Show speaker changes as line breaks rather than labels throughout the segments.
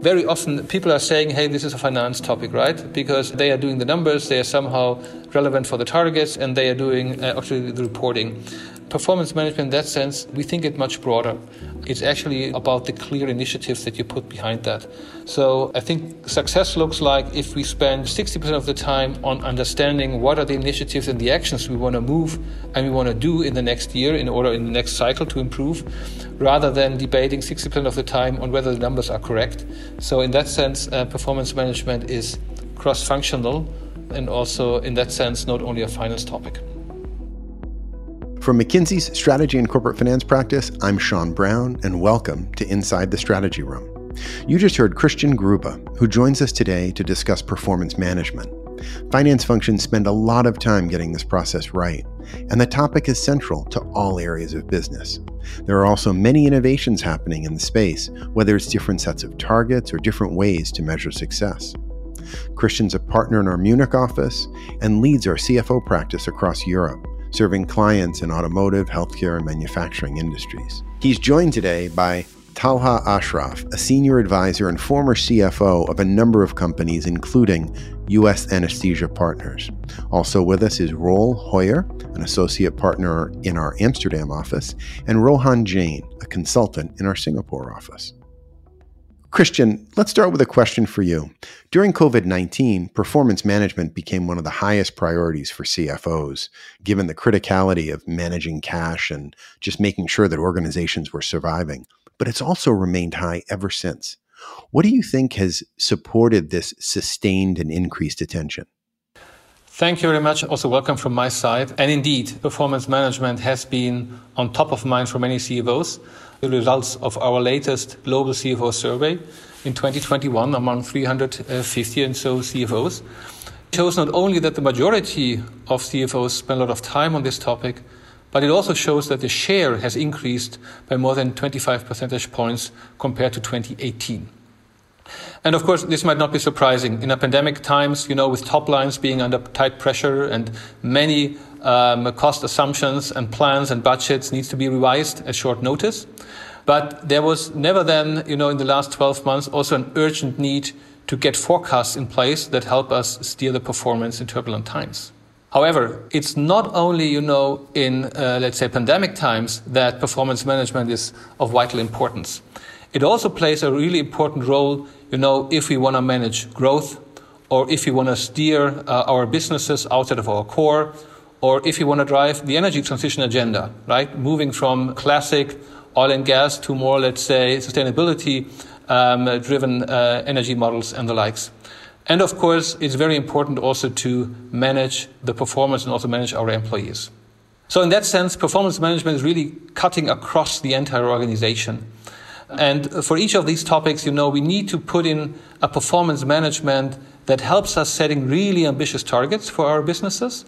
Very often people are saying, hey, this is a finance topic, right? Because they are doing the numbers, they are somehow relevant for the targets, and they are doing uh, actually the reporting performance management in that sense, we think it much broader. It's actually about the clear initiatives that you put behind that. So I think success looks like if we spend 60% of the time on understanding what are the initiatives and the actions we want to move and we want to do in the next year in order in the next cycle to improve, rather than debating 60% of the time on whether the numbers are correct. So in that sense, uh, performance management is cross-functional and also in that sense not only a finance topic.
From McKinsey's Strategy and Corporate Finance practice, I'm Sean Brown, and welcome to Inside the Strategy Room. You just heard Christian Gruba, who joins us today to discuss performance management. Finance functions spend a lot of time getting this process right, and the topic is central to all areas of business. There are also many innovations happening in the space, whether it's different sets of targets or different ways to measure success. Christian's a partner in our Munich office and leads our CFO practice across Europe serving clients in automotive, healthcare, and manufacturing industries. He's joined today by Talha Ashraf, a senior advisor and former CFO of a number of companies, including U.S. Anesthesia Partners. Also with us is Roel Hoyer, an associate partner in our Amsterdam office, and Rohan Jain, a consultant in our Singapore office. Christian, let's start with a question for you. During COVID 19, performance management became one of the highest priorities for CFOs, given the criticality of managing cash and just making sure that organizations were surviving. But it's also remained high ever since. What do you think has supported this sustained and increased attention?
Thank you very much. Also, welcome from my side. And indeed, performance management has been on top of mind for many CFOs the results of our latest global CFO survey in 2021 among 350 and so CFOs shows not only that the majority of CFOs spend a lot of time on this topic, but it also shows that the share has increased by more than 25 percentage points compared to 2018. And of course, this might not be surprising. In a pandemic times, you know, with top lines being under tight pressure and many um, cost assumptions and plans and budgets needs to be revised at short notice. But there was never then, you know, in the last 12 months, also an urgent need to get forecasts in place that help us steer the performance in turbulent times. However, it's not only, you know, in, uh, let's say, pandemic times that performance management is of vital importance. It also plays a really important role, you know, if we want to manage growth or if we want to steer uh, our businesses outside of our core or if we want to drive the energy transition agenda, right? Moving from classic oil and gas to more, let's say, sustainability um, driven uh, energy models and the likes. And of course, it's very important also to manage the performance and also manage our employees. So, in that sense, performance management is really cutting across the entire organization. And for each of these topics, you know, we need to put in a performance management that helps us setting really ambitious targets for our businesses,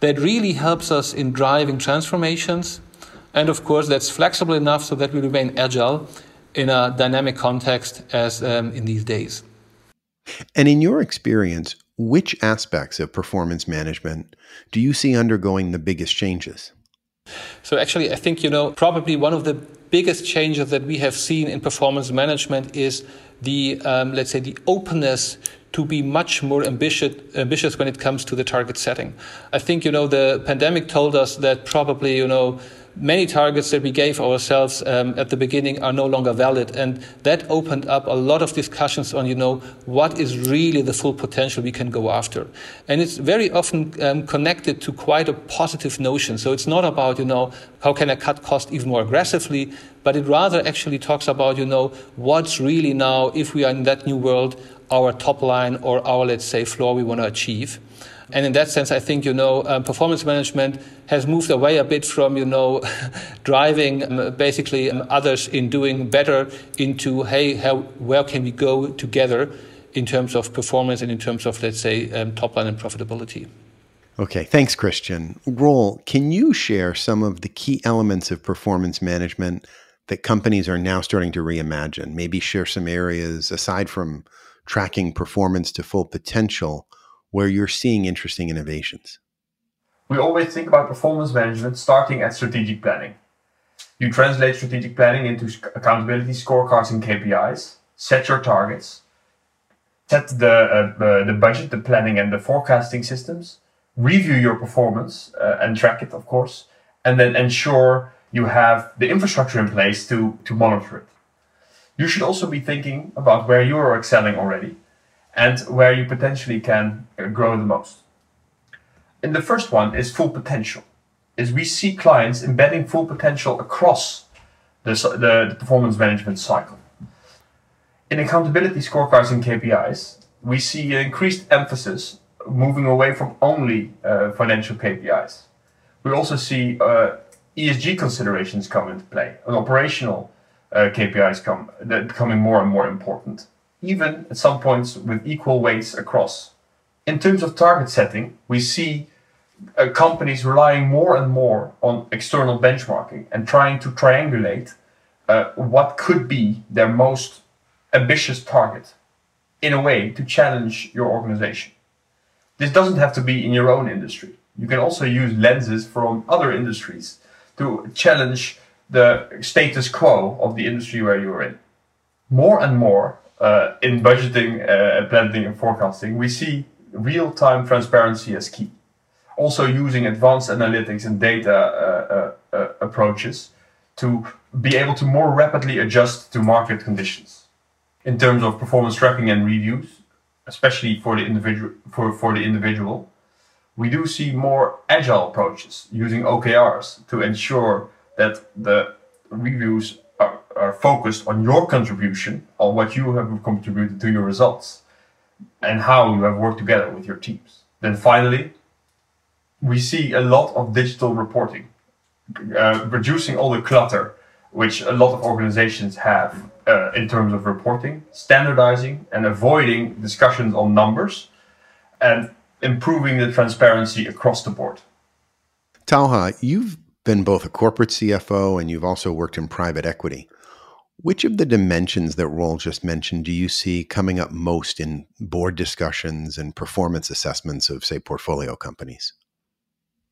that really helps us in driving transformations, and of course, that's flexible enough so that we remain agile in a dynamic context as um, in these days.
And in your experience, which aspects of performance management do you see undergoing the biggest changes?
So, actually, I think, you know, probably one of the biggest changes that we have seen in performance management is the, um, let's say, the openness to be much more ambitious, ambitious when it comes to the target setting. I think, you know, the pandemic told us that probably, you know, many targets that we gave ourselves um, at the beginning are no longer valid. And that opened up a lot of discussions on, you know, what is really the full potential we can go after. And it's very often um, connected to quite a positive notion. So it's not about, you know, how can I cut cost even more aggressively, but it rather actually talks about, you know, what's really now, if we are in that new world, our top line or our, let's say, floor we want to achieve. And in that sense, I think, you know, um, performance management has moved away a bit from, you know, driving um, basically um, others in doing better into, hey, how, where can we go together in terms of performance and in terms of, let's say, um, top line and profitability.
Okay, thanks, Christian. Roel, can you share some of the key elements of performance management that companies are now starting to reimagine? Maybe share some areas aside from tracking performance to full potential where you're seeing interesting innovations?
We always think about performance management starting at strategic planning. You translate strategic planning into accountability scorecards and KPIs. set your targets, set the, uh, the budget, the planning, and the forecasting systems, review your performance uh, and track it, of course, and then ensure you have the infrastructure in place to, to monitor it. You should also be thinking about where you are excelling already and where you potentially can uh, grow the most. And the first one is full potential. Is we see clients embedding full potential across the, the, the performance management cycle. In accountability scorecards and KPIs, we see increased emphasis moving away from only uh, financial KPIs. We also see uh, ESG considerations come into play, and operational uh, KPIs come becoming more and more important, even at some points with equal weights across. In terms of target setting, we see uh, companies relying more and more on external benchmarking and trying to triangulate uh, what could be their most ambitious target in a way to challenge your organization. This doesn't have to be in your own industry. You can also use lenses from other industries to challenge the status quo of the industry where you're in. More and more uh, in budgeting, uh, planning, and forecasting, we see real time transparency as key. Also, using advanced analytics and data uh, uh, uh, approaches to be able to more rapidly adjust to market conditions. In terms of performance tracking and reviews, especially for the individual for, for the individual, we do see more agile approaches using OKRs to ensure that the reviews are, focused on your contribution, on what you have contributed to your results, and how you have worked together with your teams. Then finally, we see a lot of digital reporting, uh, reducing all the clutter which a lot of organizations have uh, in terms of reporting, standardizing and avoiding discussions on numbers, and improving the transparency across the board.
Talha, you've been both a corporate CFO and you've also worked in private equity. Which of the dimensions that Roel just mentioned do you see coming up most in board discussions and performance assessments of, say, portfolio companies?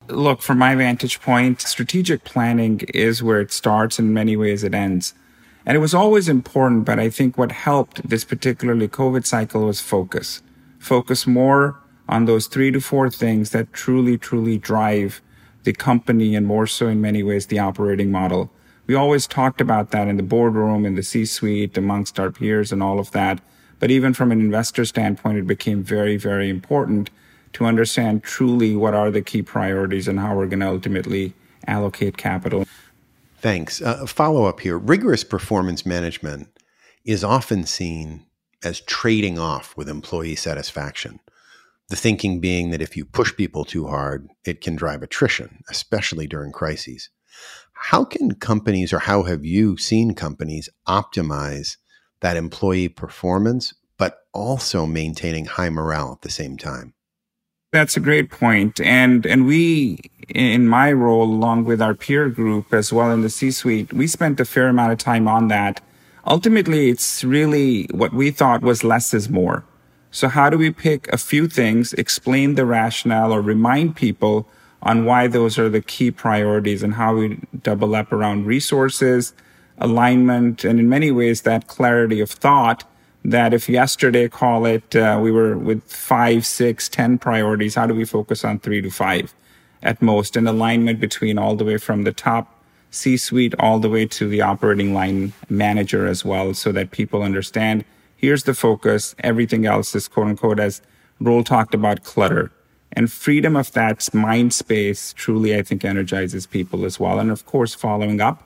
Look, from my vantage point, strategic planning is where it starts. In many ways, it ends. And it was always important, but I think what helped this particularly COVID cycle was focus. Focus more on those three to four things that truly, truly drive the company and more so in many ways the operating model. We always talked about that in the boardroom, in the C suite, amongst our peers and all of that. But even from an investor standpoint, it became very, very important to understand truly what are the key priorities and how we're going to ultimately allocate capital.
Thanks. Uh, follow up here. Rigorous performance management is often seen as trading off with employee satisfaction. The thinking being that if you push people too hard, it can drive attrition, especially during crises. How can companies, or how have you seen companies optimize that employee performance, but also maintaining high morale at the same time?
That's a great point. And, and we, in my role, along with our peer group as well in the C suite, we spent a fair amount of time on that. Ultimately, it's really what we thought was less is more. So how do we pick a few things, explain the rationale or remind people on why those are the key priorities and how we double up around resources, alignment, and in many ways that clarity of thought that if yesterday call it uh, we were with five six ten priorities how do we focus on three to five at most? And alignment between all the way from the top c suite all the way to the operating line manager as well so that people understand here's the focus everything else is quote unquote as Roel talked about clutter and freedom of that mind space truly i think energizes people as well and of course following up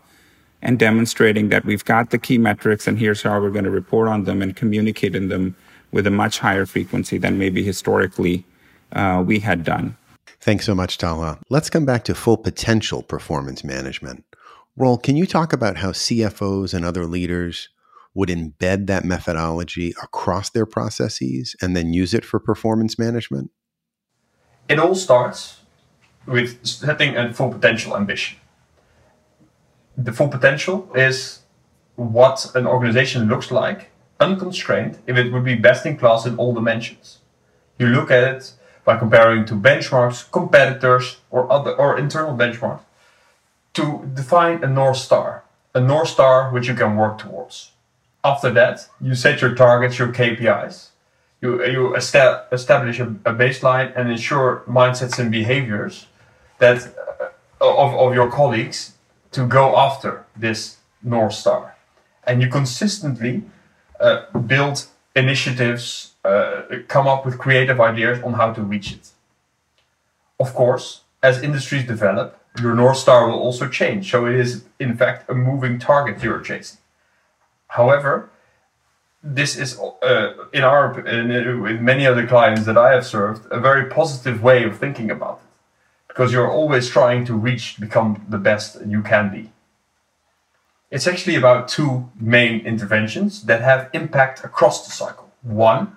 and demonstrating that we've got the key metrics and here's how we're going to report on them and communicate in them with a much higher frequency than maybe historically uh, we had done.
Thanks so much, Talha. Let's come back to full potential performance management. Roel, can you talk about how CFOs and other leaders would embed that methodology across their processes and then use it for performance management?
It all starts with setting a full potential ambition the full potential is what an organization looks like unconstrained if it would be best in class in all dimensions. You look at it by comparing to benchmarks, competitors, or other or internal benchmarks to define a north star, a north star which you can work towards. After that, you set your targets, your KPIs. You, you establish a, a baseline and ensure mindsets and behaviors that uh, of, of your colleagues to go after this North Star. And you consistently uh, build initiatives, uh, come up with creative ideas on how to reach it. Of course, as industries develop, your North Star will also change. So it is, in fact, a moving target you're chasing. However, this is, uh, in our, in, with many other clients that I have served, a very positive way of thinking about it. Because you're always trying to reach, become the best you can be. It's actually about two main interventions that have impact across the cycle. One,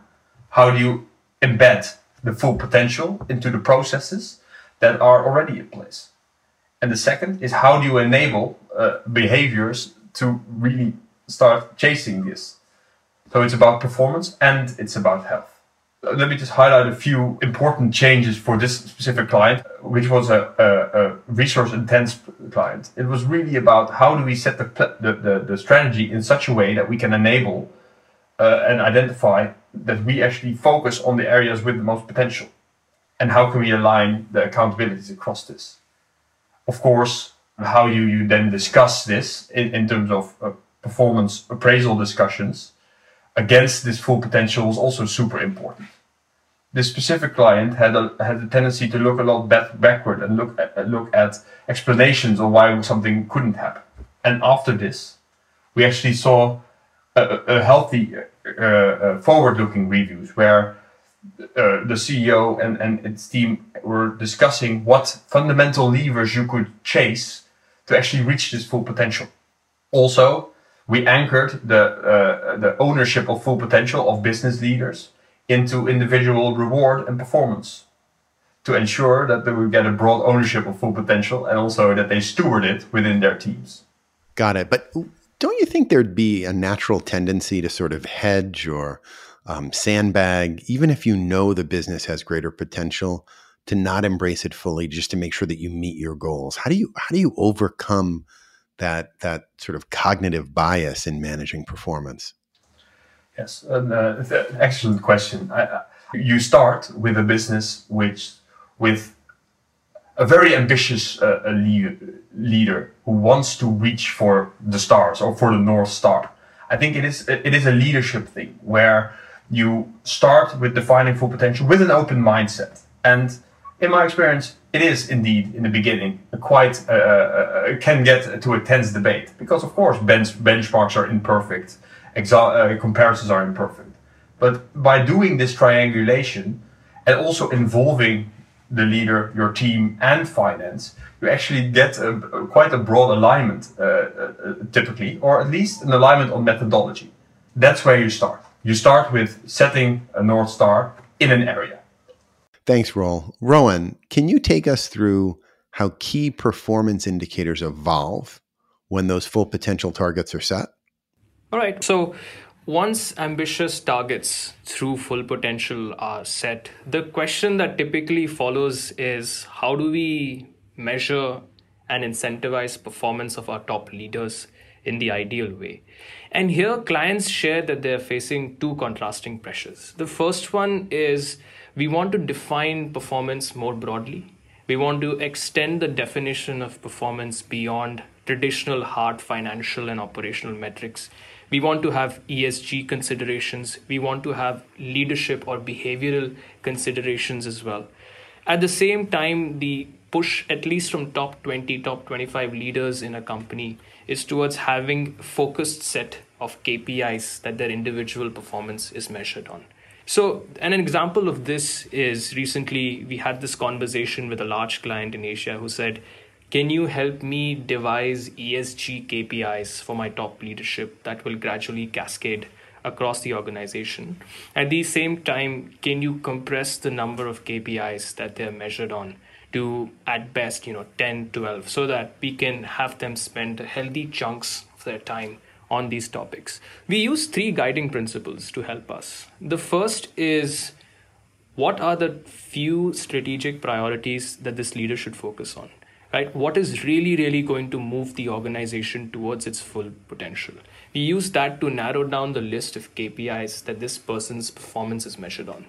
how do you embed the full potential into the processes that are already in place? And the second is how do you enable uh, behaviors to really start chasing this? So it's about performance and it's about health. Let me just highlight a few important changes for this specific client, which was a, a, a resource intense client. It was really about how do we set the, the, the, the strategy in such a way that we can enable uh, and identify that we actually focus on the areas with the most potential. And how can we align the accountabilities across this? Of course, how you, you then discuss this in, in terms of uh, performance appraisal discussions against this full potential is also super important. This specific client had a, had a tendency to look a lot back, backward and look at, look at explanations of why something couldn't happen. And after this, we actually saw a, a healthy uh, uh, forward-looking reviews where uh, the CEO and, and its team were discussing what fundamental levers you could chase to actually reach this full potential. Also, we anchored the uh, the ownership of full potential of business leaders into individual reward and performance to ensure that they would get a broad ownership of full potential and also that they steward it within their teams.
Got it. But don't you think there'd be a natural tendency to sort of hedge or um, sandbag, even if you know the business has greater potential, to not embrace it fully, just to make sure that you meet your goals? How do you how do you overcome that that sort of cognitive bias in managing performance?
Yes, an uh, excellent question. I, you start with a business which with a very ambitious uh, leader, leader who wants to reach for the stars or for the north star. I think it is it is a leadership thing where you start with defining full potential with an open mindset. And in my experience, it is indeed in the beginning quite uh, uh, can get to a tense debate because of course bench, benchmarks are imperfect, exa- uh, comparisons are imperfect. But by doing this triangulation and also involving the leader, your team, and finance, you actually get a, a, quite a broad alignment uh, uh, typically, or at least an alignment on methodology. That's where you start. You start with setting a North Star in an area.
Thanks, Roel. Rohan, can you take us through how key performance indicators evolve when those full potential targets are set?
All right. So, once ambitious targets through full potential are set, the question that typically follows is how do we measure and incentivize performance of our top leaders in the ideal way? And here, clients share that they're facing two contrasting pressures. The first one is we want to define performance more broadly. We want to extend the definition of performance beyond traditional hard financial and operational metrics. We want to have ESG considerations. We want to have leadership or behavioral considerations as well. At the same time, the push, at least from top 20, top 25 leaders in a company, is towards having focused set of KPIs that their individual performance is measured on. So, an example of this is recently we had this conversation with a large client in Asia who said, Can you help me devise ESG KPIs for my top leadership that will gradually cascade across the organization? At the same time, can you compress the number of KPIs that they're measured on to at best, you know, 10, 12, so that we can have them spend healthy chunks of their time on these topics. We use three guiding principles to help us. The first is what are the few strategic priorities that this leader should focus on? right? What is really, really going to move the organization towards its full potential? We use that to narrow down the list of KPIs that this person's performance is measured on.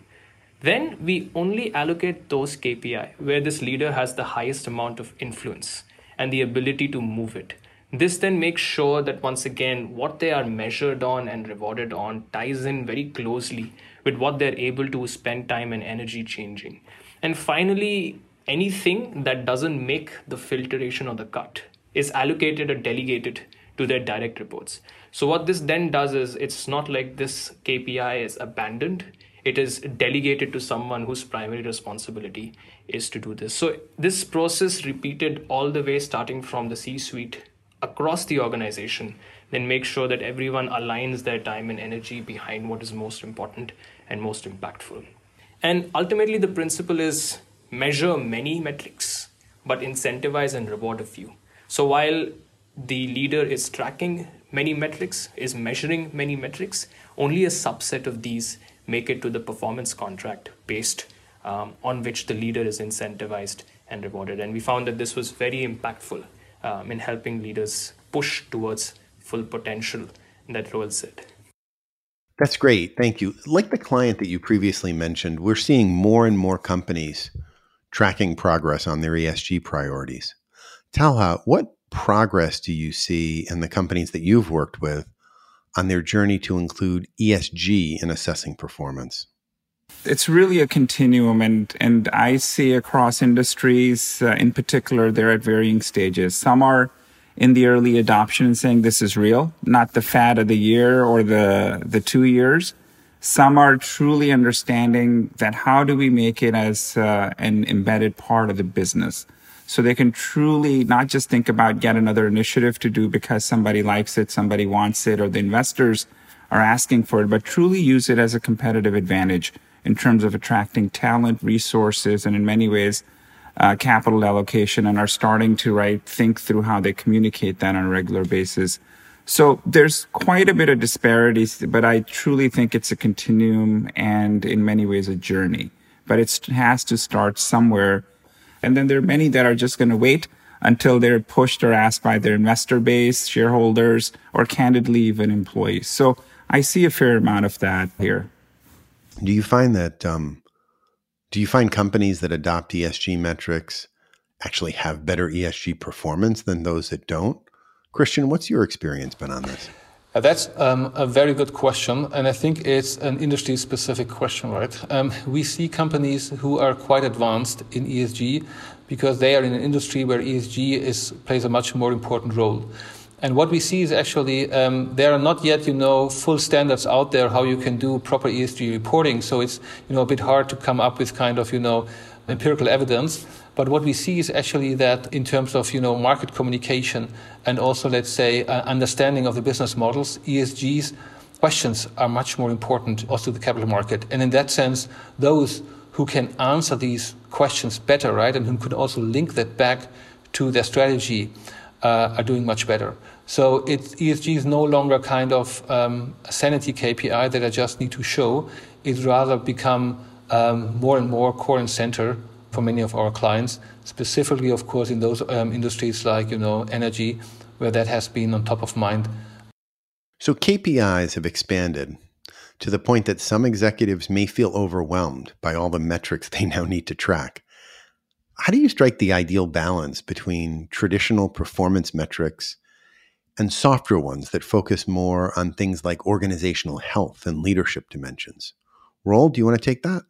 Then we only allocate those KPI where this leader has the highest amount of influence and the ability to move it. This then makes sure that once again, what they are measured on and rewarded on ties in very closely with what they're able to spend time and energy changing. And finally, anything that doesn't make the filtration or the cut is allocated or delegated to their direct reports. So, what this then does is it's not like this KPI is abandoned, it is delegated to someone whose primary responsibility is to do this. So, this process repeated all the way starting from the C suite across the organization, then make sure that everyone aligns their time and energy behind what is most important and most impactful. And ultimately, the principle is measure many metrics, but incentivize and reward a few. So while the leader is tracking many metrics, is measuring many metrics, only a subset of these make it to the performance contract based um, on which the leader is incentivized and rewarded. And we found that this was very impactful um, in helping leaders push towards full potential that Roel said.
That's great. Thank you. Like the client that you previously mentioned, we're seeing more and more companies tracking progress on their ESG priorities. Talha, what progress do you see in the companies that you've worked with on their journey to include ESG in assessing performance?
It's really a continuum, and, and I see across industries uh, in particular, they're at varying stages. Some are in the early adoption saying this is real, not the fad of the year or the, the two years. Some are truly understanding that how do we make it as uh, an embedded part of the business? So they can truly not just think about yet another initiative to do because somebody likes it, somebody wants it, or the investors are asking for it, but truly use it as a competitive advantage in terms of attracting talent, resources, and in many ways, uh, capital allocation and are starting to right think through how they communicate that on a regular basis. So there's quite a bit of disparities, but I truly think it's a continuum and in many ways a journey. But it has to start somewhere. And then there are many that are just going to wait until they're pushed or asked by their investor base, shareholders, or candidly even employees. So I see a fair amount of that here.
Do you find that um, do you find companies that adopt ESG metrics actually have better ESG performance than those that don't? Christian, what's your experience been on this?
Uh, that's um, a very good question, and I think it's an industry specific question, right? Um, we see companies who are quite advanced in ESG because they are in an industry where ESG is, plays a much more important role. And what we see is actually um, there are not yet, you know, full standards out there how you can do proper ESG reporting. So it's, you know, a bit hard to come up with kind of, you know, empirical evidence. But what we see is actually that in terms of, you know, market communication and also, let's say, uh, understanding of the business models, ESG's questions are much more important also to the capital market. And in that sense, those who can answer these questions better, right, and who could also link that back to their strategy uh, are doing much better. So ESG is no longer kind of um, a sanity KPI that I just need to show. It's rather become um, more and more core and center for many of our clients, specifically, of course, in those um, industries like you know energy, where that has been on top of mind.
So KPIs have expanded to the point that some executives may feel overwhelmed by all the metrics they now need to track. How do you strike the ideal balance between traditional performance metrics and softer ones that focus more on things like organizational health and leadership dimensions? Roel, do you want to take that?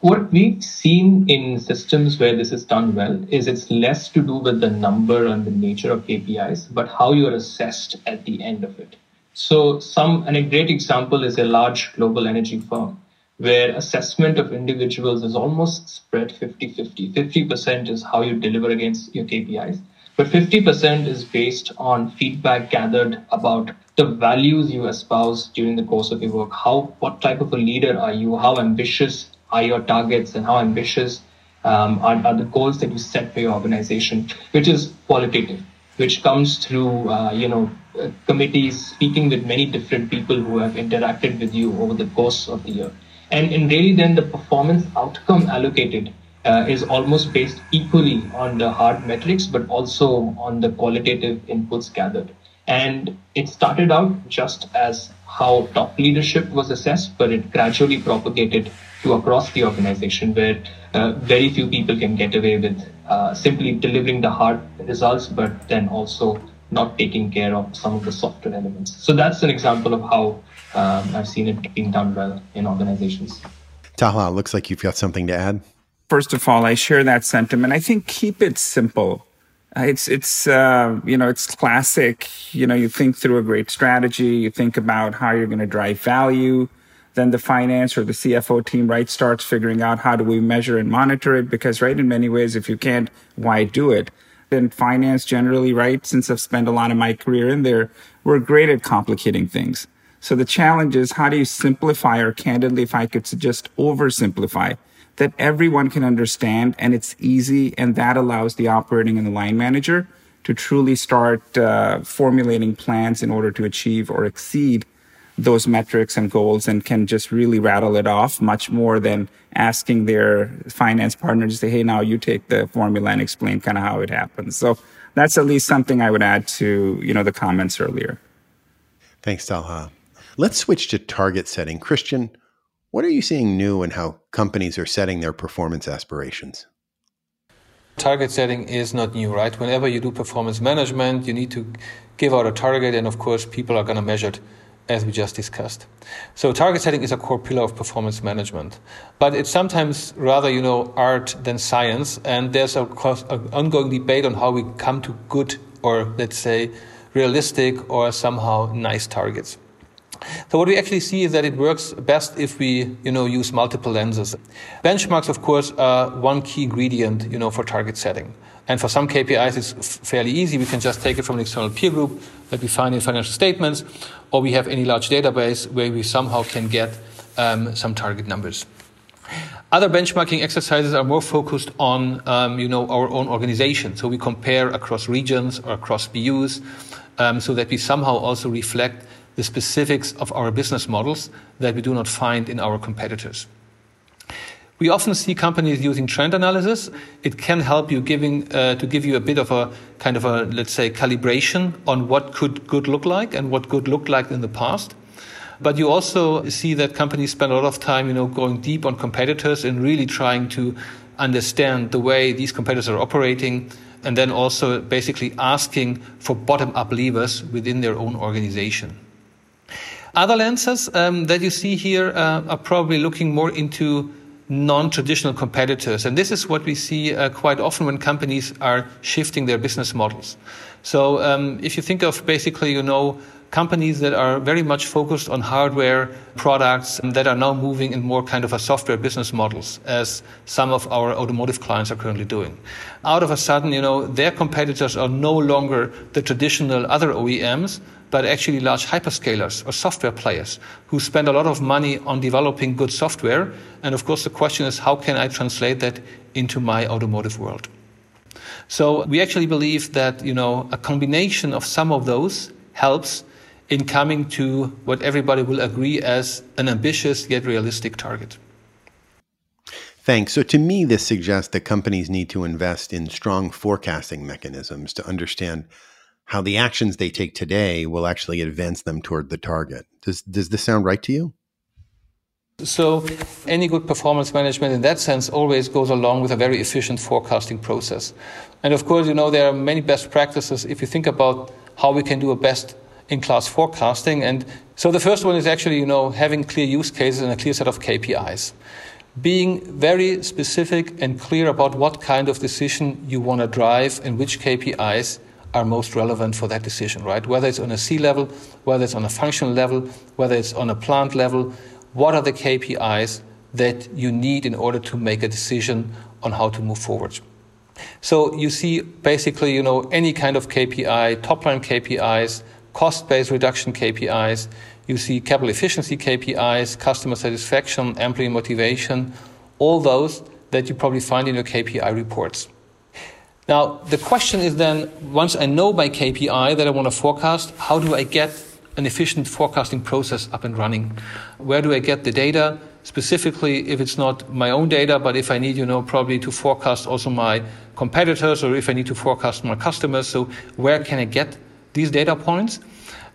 What we've seen in systems where this is done well is it's less to do with the number and the nature of KPIs, but how you're assessed at the end of it. So, some and a great example is a large global energy firm where assessment of individuals is almost spread 50 50. 50% is how you deliver against your KPIs, but 50% is based on feedback gathered about the values you espouse during the course of your work. How, what type of a leader are you? How ambitious are your targets and how ambitious um, are, are, the goals that you set for your organization, which is qualitative, which comes through, uh, you know, uh, committees speaking with many different people who have interacted with you over the course of the year and, and really then the performance outcome allocated uh, is almost based equally on the hard metrics, but also on the qualitative inputs gathered. And it started out just as how top leadership was assessed, but it gradually propagated to across the organization where uh, very few people can get away with uh, simply delivering the hard results, but then also not taking care of some of the softer elements. So that's an example of how um, I've seen it being done well in organizations.
Talha, looks like you've got something to add.
First of all, I share that sentiment. I think keep it simple. Uh, it's it's uh, you know it's classic. You know, you think through a great strategy. You think about how you're going to drive value. Then the finance or the CFO team right starts figuring out how do we measure and monitor it because right in many ways if you can't why do it then finance generally right since I've spent a lot of my career in there we're great at complicating things so the challenge is how do you simplify or candidly, if I could suggest oversimplify that everyone can understand and it's easy and that allows the operating and the line manager to truly start uh, formulating plans in order to achieve or exceed those metrics and goals and can just really rattle it off much more than asking their finance partner to say, hey, now you take the formula and explain kind of how it happens. So that's at least something I would add to, you know, the comments earlier.
Thanks, Talha. Let's switch to target setting. Christian, what are you seeing new in how companies are setting their performance aspirations?
Target setting is not new, right? Whenever you do performance management, you need to give out a target, and of course, people are going to measure it as we just discussed. So target setting is a core pillar of performance management, but it's sometimes rather, you know, art than science. And there's course an ongoing debate on how we come to good or let's say realistic or somehow nice targets. So what we actually see is that it works best if we, you know, use multiple lenses. Benchmarks, of course, are one key ingredient, you know, for target setting. And for some KPIs, it's fairly easy. We can just take it from an external peer group that we find in financial statements, or we have any large database where we somehow can get um, some target numbers. Other benchmarking exercises are more focused on, um, you know, our own organization. So we compare across regions or across BUs, um, so that we somehow also reflect the specifics of our business models that we do not find in our competitors. We often see companies using trend analysis. It can help you giving, uh, to give you a bit of a kind of a, let's say, calibration on what could good look like and what good looked like in the past. But you also see that companies spend a lot of time, you know, going deep on competitors and really trying to understand the way these competitors are operating and then also basically asking for bottom up levers within their own organization. Other lenses um, that you see here uh, are probably looking more into non-traditional competitors. And this is what we see uh, quite often when companies are shifting their business models. So um, if you think of basically, you know, companies that are very much focused on hardware products that are now moving in more kind of a software business models as some of our automotive clients are currently doing. Out of a sudden, you know, their competitors are no longer the traditional other OEMs, but actually large hyperscalers or software players who spend a lot of money on developing good software. And of course, the question is, how can I translate that into my automotive world? So we actually believe that, you know, a combination of some of those helps in coming to what everybody will agree as an ambitious yet realistic target.
Thanks. So, to me, this suggests that companies need to invest in strong forecasting mechanisms to understand how the actions they take today will actually advance them toward the target. Does does this sound right to you?
So, any good performance management in that sense always goes along with a very efficient forecasting process. And of course, you know, there are many best practices if you think about how we can do a best in class forecasting. And so the first one is actually, you know, having clear use cases and a clear set of KPIs. Being very specific and clear about what kind of decision you want to drive and which KPIs are most relevant for that decision, right? Whether it's on a C level, whether it's on a functional level, whether it's on a plant level, what are the KPIs that you need in order to make a decision on how to move forward? So you see basically, you know, any kind of KPI, top line KPIs, cost based reduction KPIs, you see capital efficiency KPIs, customer satisfaction, employee motivation, all those that you probably find in your KPI reports. Now, the question is then once I know my KPI that I want to forecast, how do I get an efficient forecasting process up and running? Where do I get the data? specifically if it's not my own data, but if I need, you know, probably to forecast also my competitors or if I need to forecast my customers. So where can I get these data points?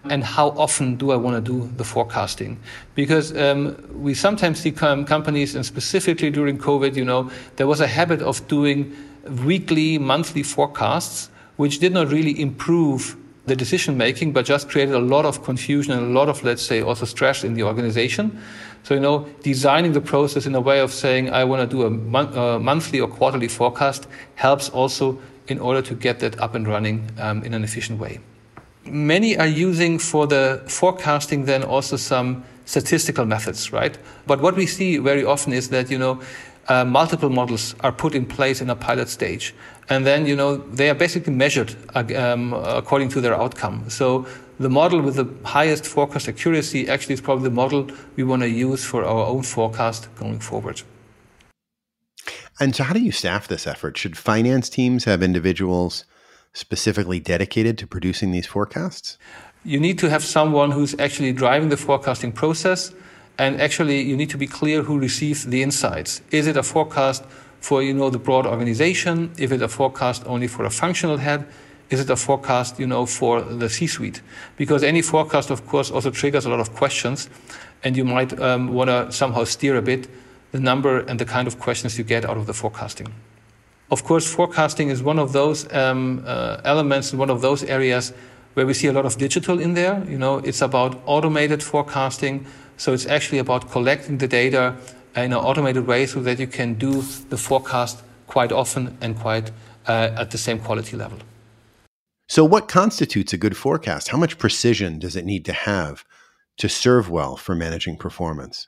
And how often do I want to do the forecasting? Because um, we sometimes see com- companies, and specifically during COVID, you know, there was a habit of doing weekly, monthly forecasts, which did not really improve the decision making, but just created a lot of confusion and a lot of, let's say, also stress in the organization. So, you know, designing the process in a way of saying, I want to do a, mon- a monthly or quarterly forecast helps also in order to get that up and running um, in an efficient way. Many are using for the forecasting then also some statistical methods, right? But what we see very often is that, you know, uh, multiple models are put in place in a pilot stage. And then, you know, they are basically measured um, according to their outcome. So the model with the highest forecast accuracy actually is probably the model we want to use for our own forecast going forward.
And so, how do you staff this effort? Should finance teams have individuals specifically dedicated to producing these forecasts?
You need to have someone who's actually driving the forecasting process and actually, you need to be clear who receives the insights. Is it a forecast for you know the broad organization? Is it a forecast only for a functional head? Is it a forecast you know for the C-suite? Because any forecast, of course, also triggers a lot of questions, and you might um, want to somehow steer a bit the number and the kind of questions you get out of the forecasting. Of course, forecasting is one of those um, uh, elements and one of those areas where we see a lot of digital in there. You know, it's about automated forecasting so it's actually about collecting the data in an automated way so that you can do the forecast quite often and quite uh, at the same quality level.
So, what constitutes a good forecast? How much precision does it need to have to serve well for managing performance?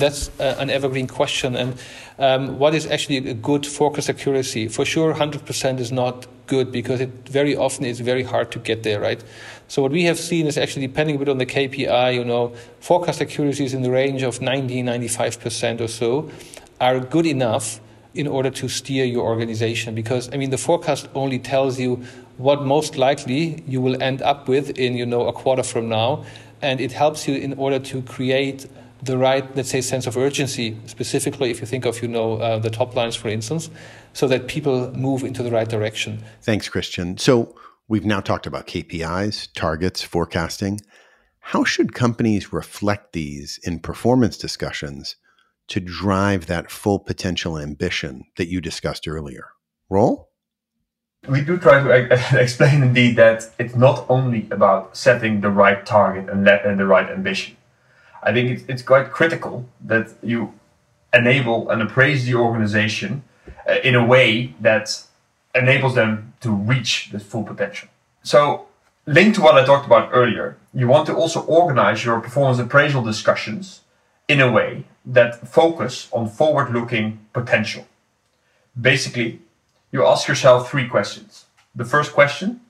That's uh, an evergreen question. And um, what is actually a good forecast accuracy? For sure, 100% is not good because it very often is very hard to get there, right? So what we have seen is actually depending a bit on the KPI, you know, forecast accuracies in the range of 90, 95% or so are good enough in order to steer your organization because I mean the forecast only tells you what most likely you will end up with in you know a quarter from now and it helps you in order to create the right, let's say, sense of urgency, specifically if you think of, you know, uh, the top lines, for instance, so that people move into the right direction.
Thanks, Christian. So we've now talked about KPIs, targets, forecasting. How should companies reflect these in performance discussions to drive that full potential ambition that you discussed earlier? Roel?
We do try to explain indeed that it's not only about setting the right target and, and the right ambition I think it's, it's quite critical that you enable and appraise the organization uh, in a way that enables them to reach the full potential. So, linked to what I talked about earlier, you want to also organize your performance appraisal discussions in a way that focus on forward looking potential. Basically, you ask yourself three questions. The first question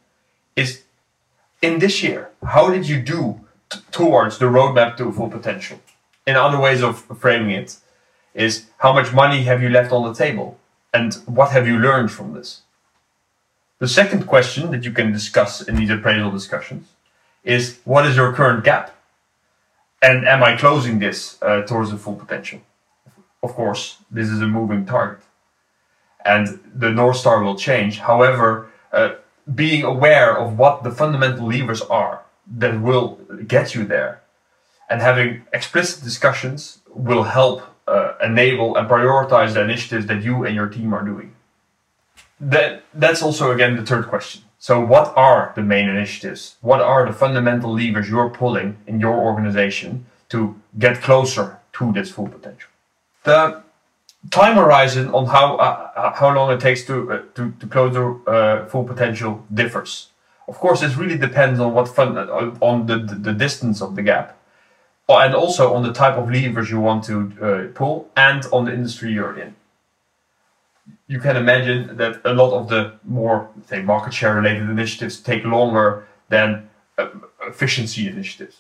is In this year, how did you do towards the roadmap to full potential. In other ways of framing it is how much money have you left on the table and what have you learned from this? The second question that you can discuss in these appraisal discussions is what is your current gap? And am I closing this uh, towards the full potential? Of course, this is a moving target. And the North Star will change. However, uh, being aware of what the fundamental levers are that will get you there. And having explicit discussions will help uh, enable and prioritize the initiatives that you and your team are doing. That, that's also, again, the third question. So, what are the main initiatives? What are the fundamental levers you're pulling in your organization to get closer to this full potential? The time horizon on how uh, how long it takes to uh, to, to close the uh, full potential differs. Of course, this really depends on what fun, on the, the distance of the gap, and also on the type of levers you want to uh, pull, and on the industry you're in. You can imagine that a lot of the more say market share related initiatives take longer than uh, efficiency initiatives.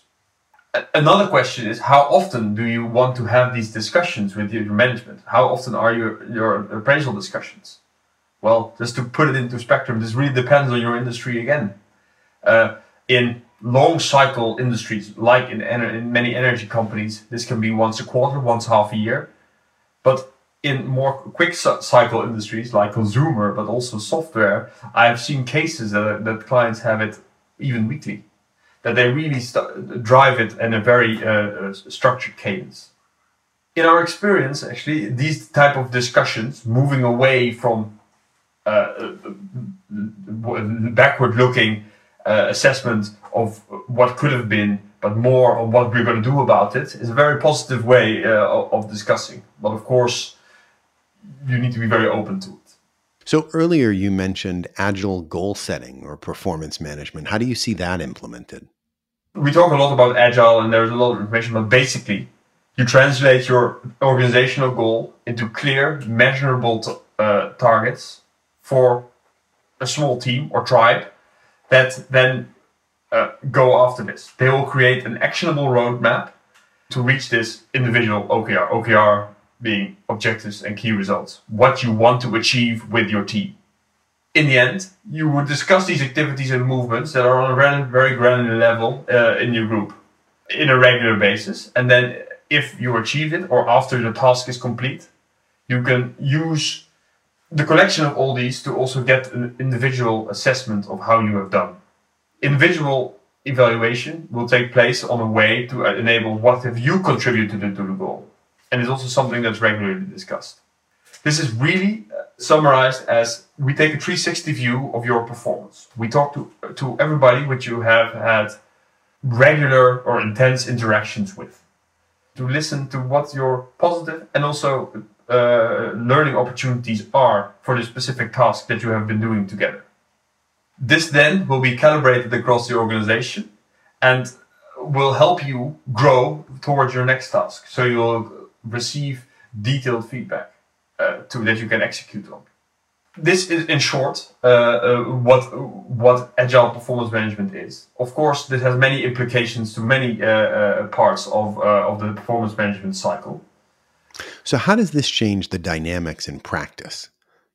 Another question is how often do you want to have these discussions with your management? How often are your your appraisal discussions? Well, just to put it into spectrum, this really depends on your industry again. Uh, in long cycle industries, like in, in many energy companies, this can be once a quarter, once half a year. But in more quick cycle industries like consumer, but also software, I have seen cases that, that clients have it even weekly, that they really drive it in a very uh, uh, structured cadence. In our experience, actually, these type of discussions, moving away from uh, uh backward-looking uh, assessment of what could have been, but more on what we're going to do about it, is a very positive way uh, of discussing. But of course, you need to be very open to it.
So earlier you mentioned agile goal setting or performance management. How do you see that implemented?
We talk a lot about agile and there's a lot of information, but basically you translate your organizational goal into clear, measurable uh, targets for a small team or tribe that then uh, go after this. They will create an actionable roadmap to reach this individual OKR. OKR being objectives and key results, what you want to achieve with your team. In the end, you would discuss these activities and movements that are on a very granular level uh, in your group in a regular basis. And then, if you achieve it or after the task is complete, you can use the collection of all these to also get an individual assessment of how you have done. Individual evaluation will take place on a way to enable what have you contributed to the goal and it's also something that's regularly discussed. This is really uh, summarized as we take a 360 view of your performance. We talk to, to everybody which you have had regular or intense interactions with to listen to what your positive and also uh, learning opportunities are for the specific task that you have been doing together. This then will be calibrated across the organization and will help you grow towards your next task. So you'll receive detailed feedback uh, to that you can execute on. This is, in short, uh, uh, what what agile performance management is. Of course, this has many implications to many uh, uh, parts of of the performance management cycle.
So, how does this change the dynamics in practice?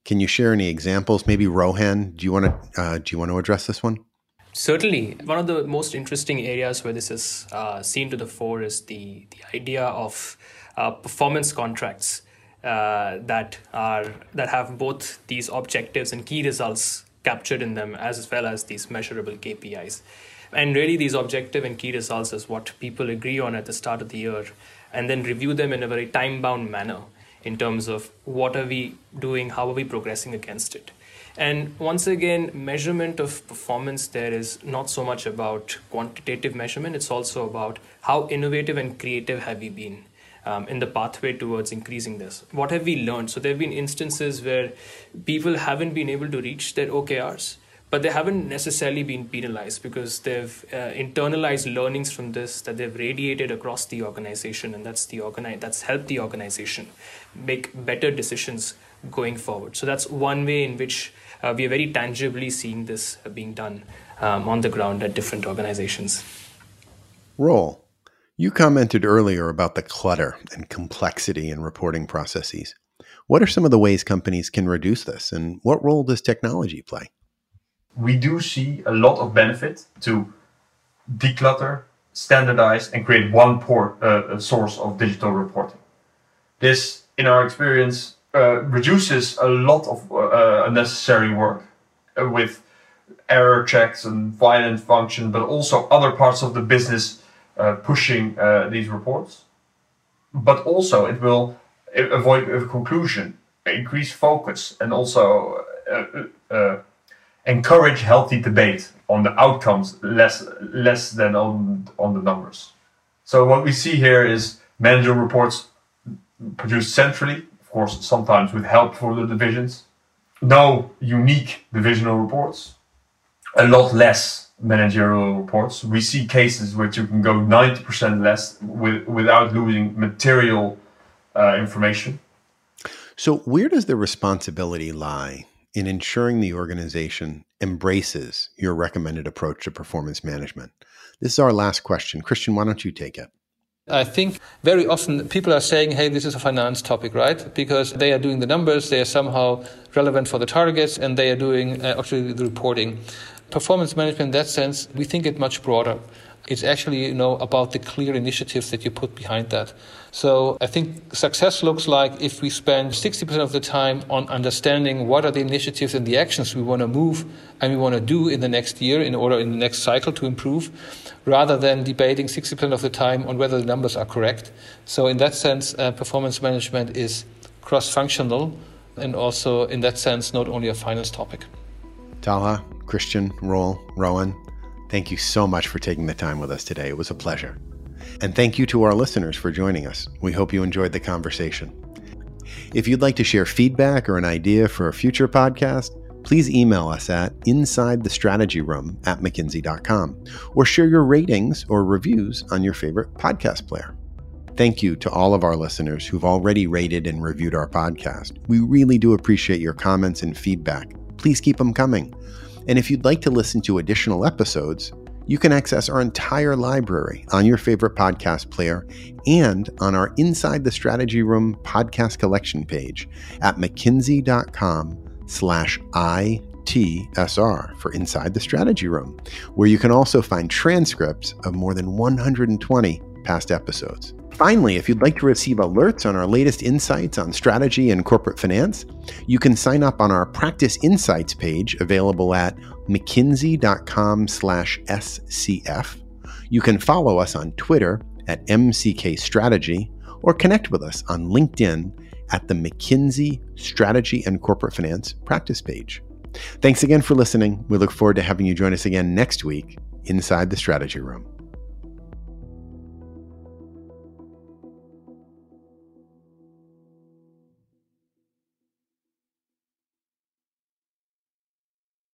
Can you share any examples? Maybe Rohan, do you want to uh, do you want to address this one?
Certainly, one of the most interesting areas where this is uh, seen to the fore is the the idea of uh, performance contracts uh, that are that have both these objectives and key results captured in them as well as these measurable KPIs. And really, these objective and key results is what people agree on at the start of the year, and then review them in a very time bound manner in terms of what are we doing, how are we progressing against it. And once again, measurement of performance there is not so much about quantitative measurement, it's also about how innovative and creative have we been um, in the pathway towards increasing this. What have we learned? So there have been instances where people haven't been able to reach their OKRs, but they haven't necessarily been penalized because they've uh, internalized learnings from this that they've radiated across the organization, and that's the organi- that's helped the organization make better decisions going forward. So that's one way in which uh, we are very tangibly seeing this being done um, on the ground at different organizations.
Roel. You commented earlier about the clutter and complexity in reporting processes. What are some of the ways companies can reduce this, and what role does technology play?
We do see a lot of benefit to declutter, standardize, and create one port, uh, source of digital reporting. This, in our experience, uh, reduces a lot of uh, unnecessary work uh, with error checks and violent function, but also other parts of the business uh, pushing uh, these reports, but also it will avoid a conclusion, increase focus, and also uh, encourage healthy debate on the outcomes less less than on on the numbers. So what we see here is manager reports produced centrally, of course, sometimes with help for the divisions. No unique divisional reports. A lot less managerial reports. We see cases where you can go 90% less with, without losing material uh, information.
So, where does the responsibility lie in ensuring the organization embraces your recommended approach to performance management? This is our last question. Christian, why don't you take it?
I think very often people are saying, hey, this is a finance topic, right? Because they are doing the numbers, they are somehow relevant for the targets, and they are doing uh, actually the reporting. performance management in that sense, we think it much broader. It's actually, you know, about the clear initiatives that you put behind that. So I think success looks like if we spend 60% of the time on understanding what are the initiatives and the actions we want to move and we want to do in the next year in order in the next cycle to improve, rather than debating 60% of the time on whether the numbers are correct. So in that sense, uh, performance management is cross-functional and also in that sense not only a finance topic.
Talha, Christian, Roel, Rohan, Thank you so much for taking the time with us today. It was a pleasure. And thank you to our listeners for joining us. We hope you enjoyed the conversation. If you'd like to share feedback or an idea for a future podcast, please email us at inside the strategy room at mckinsey.com or share your ratings or reviews on your favorite podcast player. Thank you to all of our listeners who've already rated and reviewed our podcast. We really do appreciate your comments and feedback. Please keep them coming. And if you'd like to listen to additional episodes, you can access our entire library on your favorite podcast player and on our Inside the Strategy Room podcast collection page at mckinsey.com slash ITSR for Inside the Strategy Room, where you can also find transcripts of more than 120 past episodes. Finally, if you'd like to receive alerts on our latest insights on strategy and corporate finance, you can sign up on our Practice Insights page available at mckinsey.com/scf. You can follow us on Twitter at MCK Strategy or connect with us on LinkedIn at the McKinsey Strategy and Corporate Finance practice page. Thanks again for listening. We look forward to having you join us again next week inside the Strategy Room.